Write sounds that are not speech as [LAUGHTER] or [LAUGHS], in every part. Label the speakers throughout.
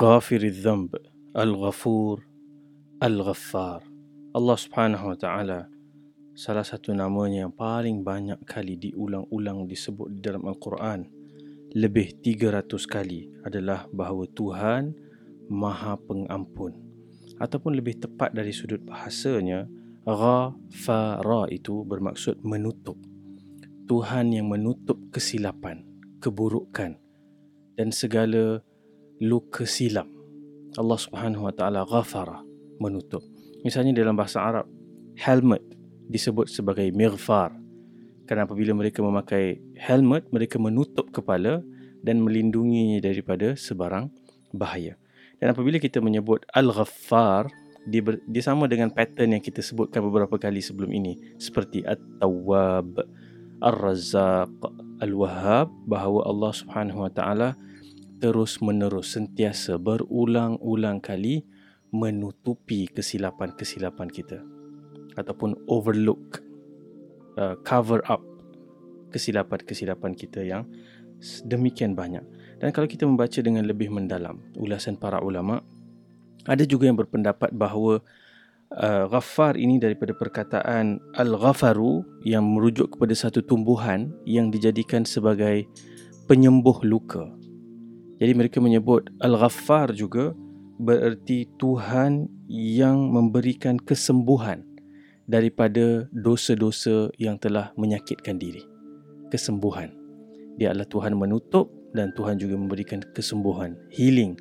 Speaker 1: غافر الذنب الغفور الغفار Allah Subhanahu Wa Taala salah satu namanya yang paling banyak kali diulang-ulang disebut di dalam Al-Quran lebih 300 kali adalah bahawa Tuhan Maha Pengampun ataupun lebih tepat dari sudut bahasanya ghafara itu bermaksud menutup Tuhan yang menutup kesilapan keburukan dan segala luka silam Allah Subhanahu Wa Taala ghafara menutup misalnya dalam bahasa Arab helmet disebut sebagai mirfar. Kerana apabila mereka memakai helmet, mereka menutup kepala dan melindunginya daripada sebarang bahaya. Dan apabila kita menyebut Al-Ghaffar, dia, ber, dia sama dengan pattern yang kita sebutkan beberapa kali sebelum ini. Seperti At-Tawwab, Ar-Razaq, Al-Wahhab, bahawa Allah Subhanahu Wa Taala terus menerus sentiasa berulang-ulang kali menutupi kesilapan-kesilapan kita. Ataupun overlook uh, cover up kesilapan-kesilapan kita yang demikian banyak. Dan kalau kita membaca dengan lebih mendalam ulasan para ulama ada juga yang berpendapat bahawa uh, ghaffar ini daripada perkataan al-ghafaru yang merujuk kepada satu tumbuhan yang dijadikan sebagai penyembuh luka jadi mereka menyebut al-ghaffar juga bererti Tuhan yang memberikan kesembuhan daripada dosa-dosa yang telah menyakitkan diri. Kesembuhan. Dia adalah Tuhan menutup dan Tuhan juga memberikan kesembuhan, healing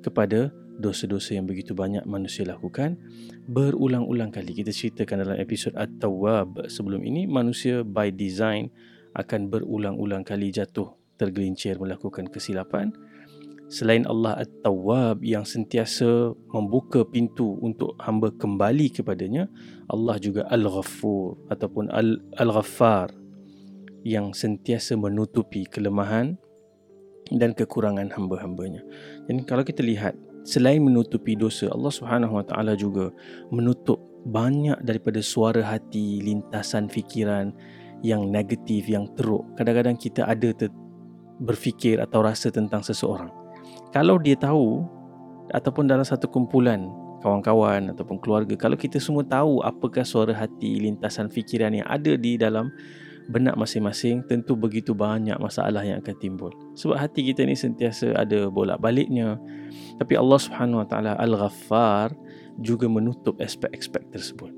Speaker 1: kepada dosa-dosa yang begitu banyak manusia lakukan berulang-ulang kali. Kita ceritakan dalam episod At-Tawwab sebelum ini, manusia by design akan berulang-ulang kali jatuh tergelincir melakukan kesilapan selain Allah At-Tawwab yang sentiasa membuka pintu untuk hamba kembali kepadanya, Allah juga Al-Ghaffur ataupun Al-Ghaffar yang sentiasa menutupi kelemahan dan kekurangan hamba-hambanya. Dan kalau kita lihat, selain menutupi dosa, Allah Subhanahu Wa Taala juga menutup banyak daripada suara hati, lintasan fikiran yang negatif, yang teruk. Kadang-kadang kita ada ter- berfikir atau rasa tentang seseorang kalau dia tahu ataupun dalam satu kumpulan kawan-kawan ataupun keluarga kalau kita semua tahu apakah suara hati lintasan fikiran yang ada di dalam benak masing-masing tentu begitu banyak masalah yang akan timbul. Sebab hati kita ni sentiasa ada bolak-baliknya. Tapi Allah Subhanahu Wa Taala Al-Ghaffar juga menutup aspek-aspek tersebut.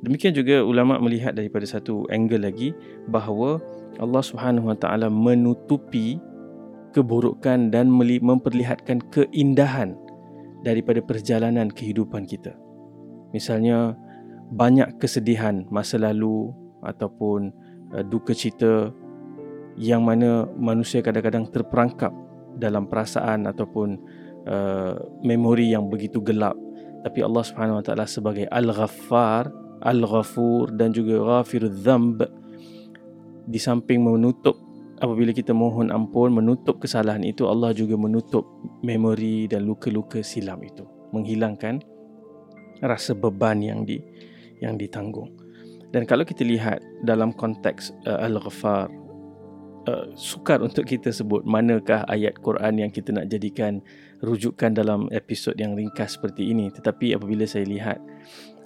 Speaker 1: Demikian juga ulama melihat daripada satu angle lagi bahawa Allah Subhanahu Wa Taala menutupi keburukan dan memperlihatkan keindahan daripada perjalanan kehidupan kita. Misalnya banyak kesedihan masa lalu ataupun uh, duka cita yang mana manusia kadang-kadang terperangkap dalam perasaan ataupun uh, memori yang begitu gelap tapi Allah Subhanahu Wa Taala sebagai Al-Ghaffar, Al-Ghafur dan juga Ghafirudz Dzamb di samping menutup apabila kita mohon ampun menutup kesalahan itu Allah juga menutup memori dan luka-luka silam itu. Menghilangkan rasa beban yang di yang ditanggung. Dan kalau kita lihat dalam konteks uh, al-ghafar uh, sukar untuk kita sebut manakah ayat Quran yang kita nak jadikan rujukan dalam episod yang ringkas seperti ini. Tetapi apabila saya lihat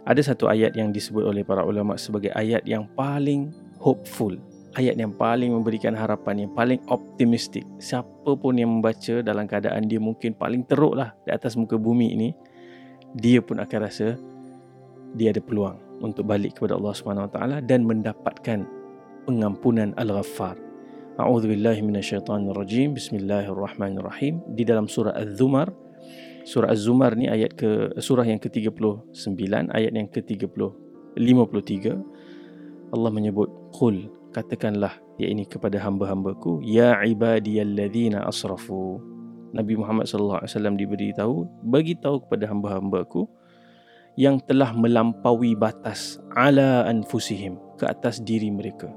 Speaker 1: ada satu ayat yang disebut oleh para ulama sebagai ayat yang paling hopeful ayat yang paling memberikan harapan yang paling optimistik siapa pun yang membaca dalam keadaan dia mungkin paling teruk lah di atas muka bumi ini dia pun akan rasa dia ada peluang untuk balik kepada Allah Subhanahu Wa Taala dan mendapatkan pengampunan Al-Ghaffar. A'udzubillahi minasyaitonirrajim. Bismillahirrahmanirrahim. Di dalam surah Az-Zumar surah Az-Zumar ni ayat ke surah yang ke-39 ayat yang ke-30 53 Allah menyebut qul katakanlah ya ini kepada hamba-hambaku ya ibadiyalladzina asrafu. Nabi Muhammad sallallahu alaihi wasallam diberi tahu bagi tahu kepada hamba-hambaku yang telah melampaui batas ala anfusihim ke atas diri mereka.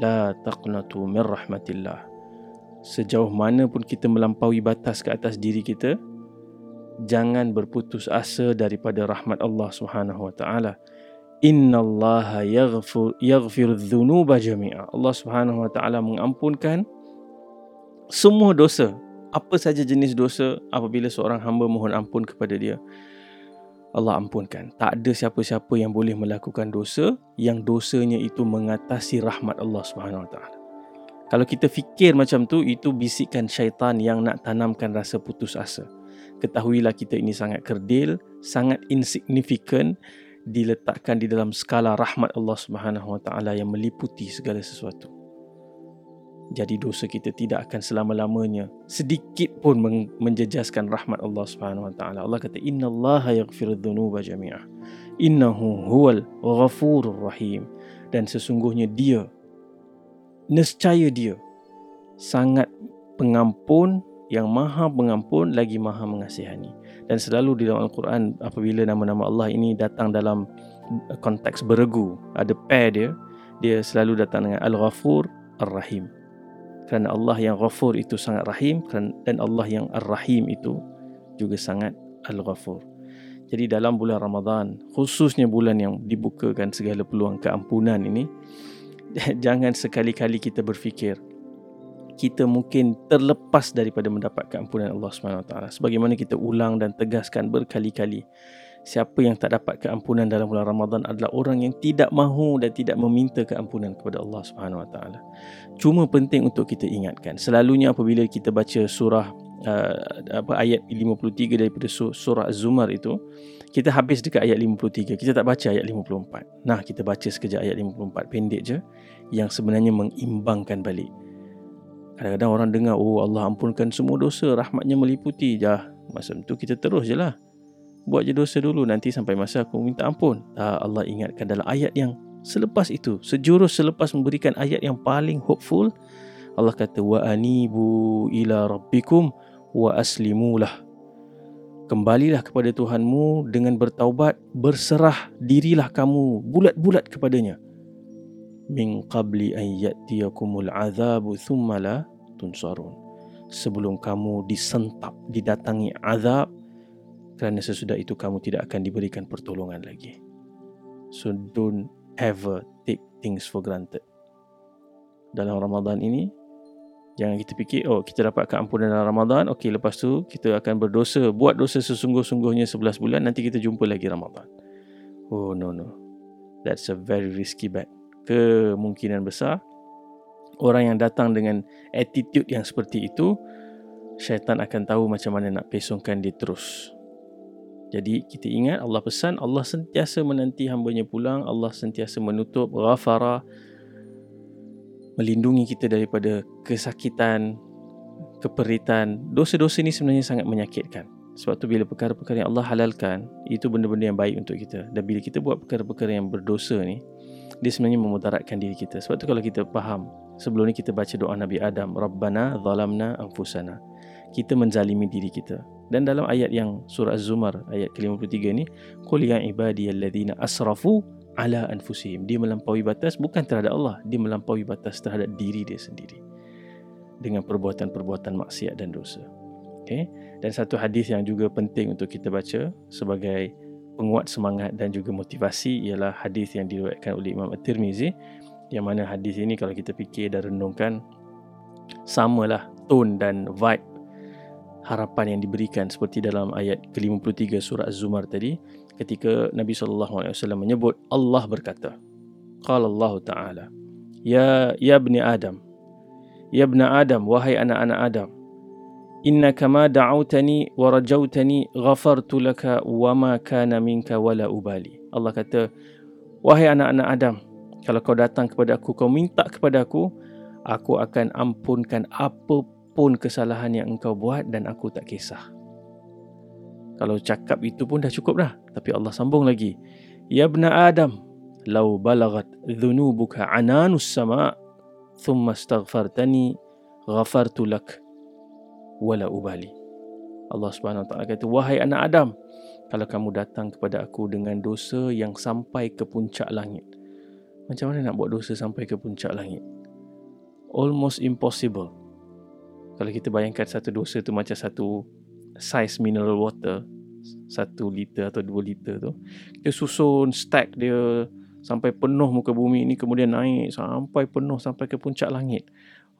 Speaker 1: La taqnatu min rahmatillah. Sejauh mana pun kita melampaui batas ke atas diri kita jangan berputus asa daripada rahmat Allah Subhanahu wa taala Inna Allah yaghfir yaghfir dhunuba jami'a. Allah Subhanahu wa taala mengampunkan semua dosa. Apa saja jenis dosa apabila seorang hamba mohon ampun kepada dia Allah ampunkan. Tak ada siapa-siapa yang boleh melakukan dosa yang dosanya itu mengatasi rahmat Allah Subhanahu Wa Taala. Kalau kita fikir macam tu itu bisikan syaitan yang nak tanamkan rasa putus asa. Ketahuilah kita ini sangat kerdil sangat insignifikan diletakkan di dalam skala rahmat Allah Subhanahu Wa Taala yang meliputi segala sesuatu jadi dosa kita tidak akan selama-lamanya sedikit pun menjejaskan rahmat Allah Subhanahu wa taala. Allah kata innallaha yaghfiru dzunuba jami'ah. Innahu huwal ghafurur rahim. Dan sesungguhnya dia nescaya dia sangat pengampun yang maha pengampun lagi maha mengasihani. Dan selalu di dalam Al-Quran apabila nama-nama Allah ini datang dalam konteks beregu, ada pair dia, dia selalu datang dengan Al-Ghafur Ar-Rahim kerana Allah yang ghafur itu sangat rahim dan Allah yang ar-rahim itu juga sangat al-ghafur. Jadi dalam bulan Ramadan, khususnya bulan yang dibukakan segala peluang keampunan ini, [LAUGHS] jangan sekali-kali kita berfikir kita mungkin terlepas daripada mendapat keampunan Allah SWT. Sebagaimana kita ulang dan tegaskan berkali-kali siapa yang tak dapat keampunan dalam bulan Ramadan adalah orang yang tidak mahu dan tidak meminta keampunan kepada Allah Subhanahu Wa Taala. Cuma penting untuk kita ingatkan, selalunya apabila kita baca surah uh, apa ayat 53 daripada surah Az-Zumar itu, kita habis dekat ayat 53, kita tak baca ayat 54. Nah, kita baca sekejap ayat 54 pendek je yang sebenarnya mengimbangkan balik. Kadang-kadang orang dengar, oh Allah ampunkan semua dosa, rahmatnya meliputi. Jah, masa itu kita terus je lah buat je dosa dulu nanti sampai masa aku minta ampun. Tak Allah ingatkan dalam ayat yang selepas itu, sejurus selepas memberikan ayat yang paling hopeful, Allah kata wa anibu ila rabbikum wa aslimulah. Kembalilah kepada Tuhanmu dengan bertaubat, berserah dirilah kamu bulat-bulat kepadanya. Min qabli an ya'tiyakumul azabu thumma la tunsarun. Sebelum kamu disentap, didatangi azab, kerana sesudah itu kamu tidak akan diberikan pertolongan lagi. So don't ever take things for granted. Dalam Ramadan ini, jangan kita fikir, oh kita dapat keampunan dalam Ramadan, okey lepas tu kita akan berdosa, buat dosa sesungguh-sungguhnya 11 bulan, nanti kita jumpa lagi Ramadan. Oh no no. That's a very risky bet. Kemungkinan besar, orang yang datang dengan attitude yang seperti itu, syaitan akan tahu macam mana nak pesongkan dia terus. Jadi kita ingat Allah pesan Allah sentiasa menanti hambanya pulang Allah sentiasa menutup ghafara melindungi kita daripada kesakitan keperitan. Dosa-dosa ini sebenarnya sangat menyakitkan. Sebab tu bila perkara-perkara yang Allah halalkan itu benda-benda yang baik untuk kita. Dan bila kita buat perkara-perkara yang berdosa ni dia sebenarnya memudaratkan diri kita. Sebab tu kalau kita faham sebelum ni kita baca doa Nabi Adam Rabbana zalamna anfusana. Kita menzalimi diri kita. Dan dalam ayat yang surah Az-Zumar ayat ke-53 ni qul ya ibadiyalladzina asrafu ala anfusihim. Dia melampaui batas bukan terhadap Allah dia melampaui batas terhadap diri dia sendiri. Dengan perbuatan-perbuatan maksiat dan dosa. Okey? Dan satu hadis yang juga penting untuk kita baca sebagai penguat semangat dan juga motivasi ialah hadis yang diriwayatkan oleh Imam At-Tirmizi yang mana hadis ini kalau kita fikir dan renungkan samalah tone dan vibe harapan yang diberikan seperti dalam ayat ke-53 surah Az-Zumar tadi ketika Nabi sallallahu alaihi wasallam menyebut Allah berkata qala Allah taala ya ya ibni adam ya ibni adam wahai anak-anak adam innaka ma da'awtani wa rajautani ghafartu laka wa ma kana minka wala ubali Allah kata wahai anak-anak adam kalau kau datang kepada aku kau minta kepada aku aku akan ampunkan apa apapun kesalahan yang engkau buat dan aku tak kisah. Kalau cakap itu pun dah cukup dah. Tapi Allah sambung lagi. Ya bna Adam, lau balagat dhunubuka ananus sama' thumma astaghfartani ghafartu lak wala ubali. Allah Subhanahu Taala kata, "Wahai anak Adam, kalau kamu datang kepada aku dengan dosa yang sampai ke puncak langit. Macam mana nak buat dosa sampai ke puncak langit? Almost impossible kalau kita bayangkan satu dosa tu macam satu size mineral water satu liter atau dua liter tu kita susun stack dia sampai penuh muka bumi ni kemudian naik sampai penuh sampai ke puncak langit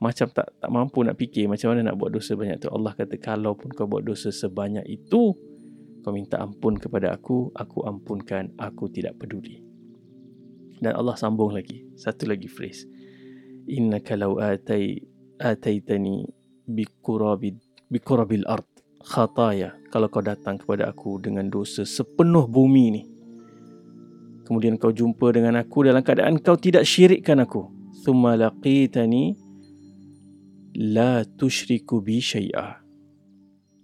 Speaker 1: macam tak tak mampu nak fikir macam mana nak buat dosa banyak tu. Allah kata kalau pun kau buat dosa sebanyak itu, kau minta ampun kepada aku, aku ampunkan, aku tidak peduli. Dan Allah sambung lagi, satu lagi phrase. Innaka law atai ataitani biqurabi biqurabil ard khataya kalau kau datang kepada aku dengan dosa sepenuh bumi ni kemudian kau jumpa dengan aku dalam keadaan kau tidak syirikkan aku thumma laqitani la tushriku bi syai'a.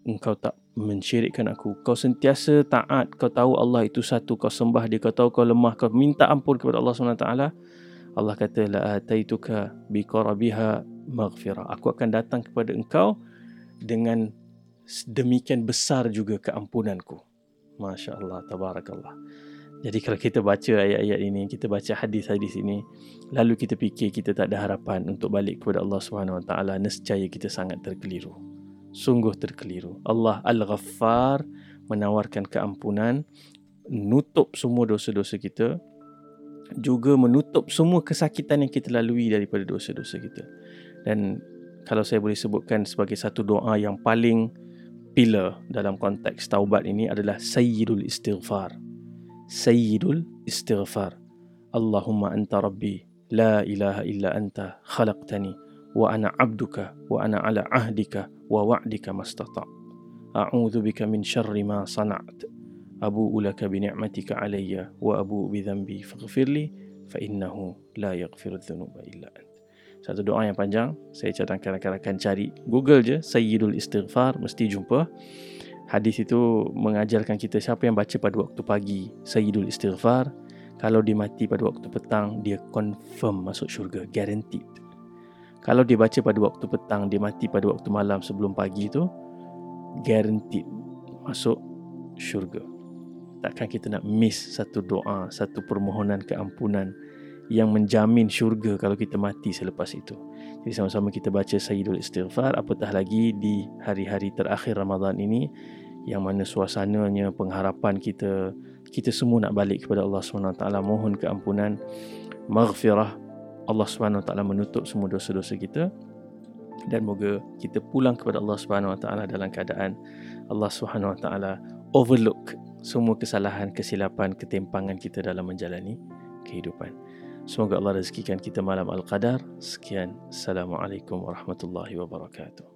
Speaker 1: Engkau tak mensyirikkan aku. Kau sentiasa taat. Kau tahu Allah itu satu. Kau sembah dia. Kau tahu kau lemah. Kau minta ampun kepada Allah SWT Allah kata la ataituka bi qarabiha maghfirah aku akan datang kepada engkau dengan demikian besar juga keampunanku. masya-Allah tabarakallah jadi kalau kita baca ayat-ayat ini, kita baca hadis-hadis ini, lalu kita fikir kita tak ada harapan untuk balik kepada Allah Subhanahu Wa Taala, nescaya kita sangat terkeliru. Sungguh terkeliru. Allah Al-Ghaffar menawarkan keampunan, nutup semua dosa-dosa kita, juga menutup semua kesakitan yang kita lalui daripada dosa-dosa kita. Dan kalau saya boleh sebutkan sebagai satu doa yang paling pillar dalam konteks taubat ini adalah Sayyidul Istighfar. Sayyidul Istighfar. Allahumma anta rabbi la ilaha illa anta khalaqtani wa ana abduka wa ana ala ahdika wa wa'dika mastata' a'udzu bika min syarri ma sana'at abu'u laka bi ni'matika alayya wa abu'u bi dhanbi faghfir li fa innahu la yaghfiru dhunuba illa ant satu doa yang panjang. Saya cadangkan rakan-rakan cari Google je Sayyidul Istighfar. Mesti jumpa hadis itu mengajarkan kita siapa yang baca pada waktu pagi Sayyidul Istighfar. Kalau dia mati pada waktu petang dia confirm masuk syurga guaranteed. Kalau dia baca pada waktu petang dia mati pada waktu malam sebelum pagi itu guaranteed masuk syurga. Takkan kita nak miss satu doa satu permohonan keampunan yang menjamin syurga kalau kita mati selepas itu. Jadi sama-sama kita baca Sayyidul Istighfar apatah lagi di hari-hari terakhir Ramadan ini yang mana suasananya pengharapan kita kita semua nak balik kepada Allah SWT mohon keampunan maghfirah Allah SWT menutup semua dosa-dosa kita dan moga kita pulang kepada Allah SWT dalam keadaan Allah SWT overlook semua kesalahan, kesilapan, ketimpangan kita dalam menjalani kehidupan. Semoga Allah rezekikan kita malam Al-Qadar. Sekian. Assalamualaikum warahmatullahi wabarakatuh.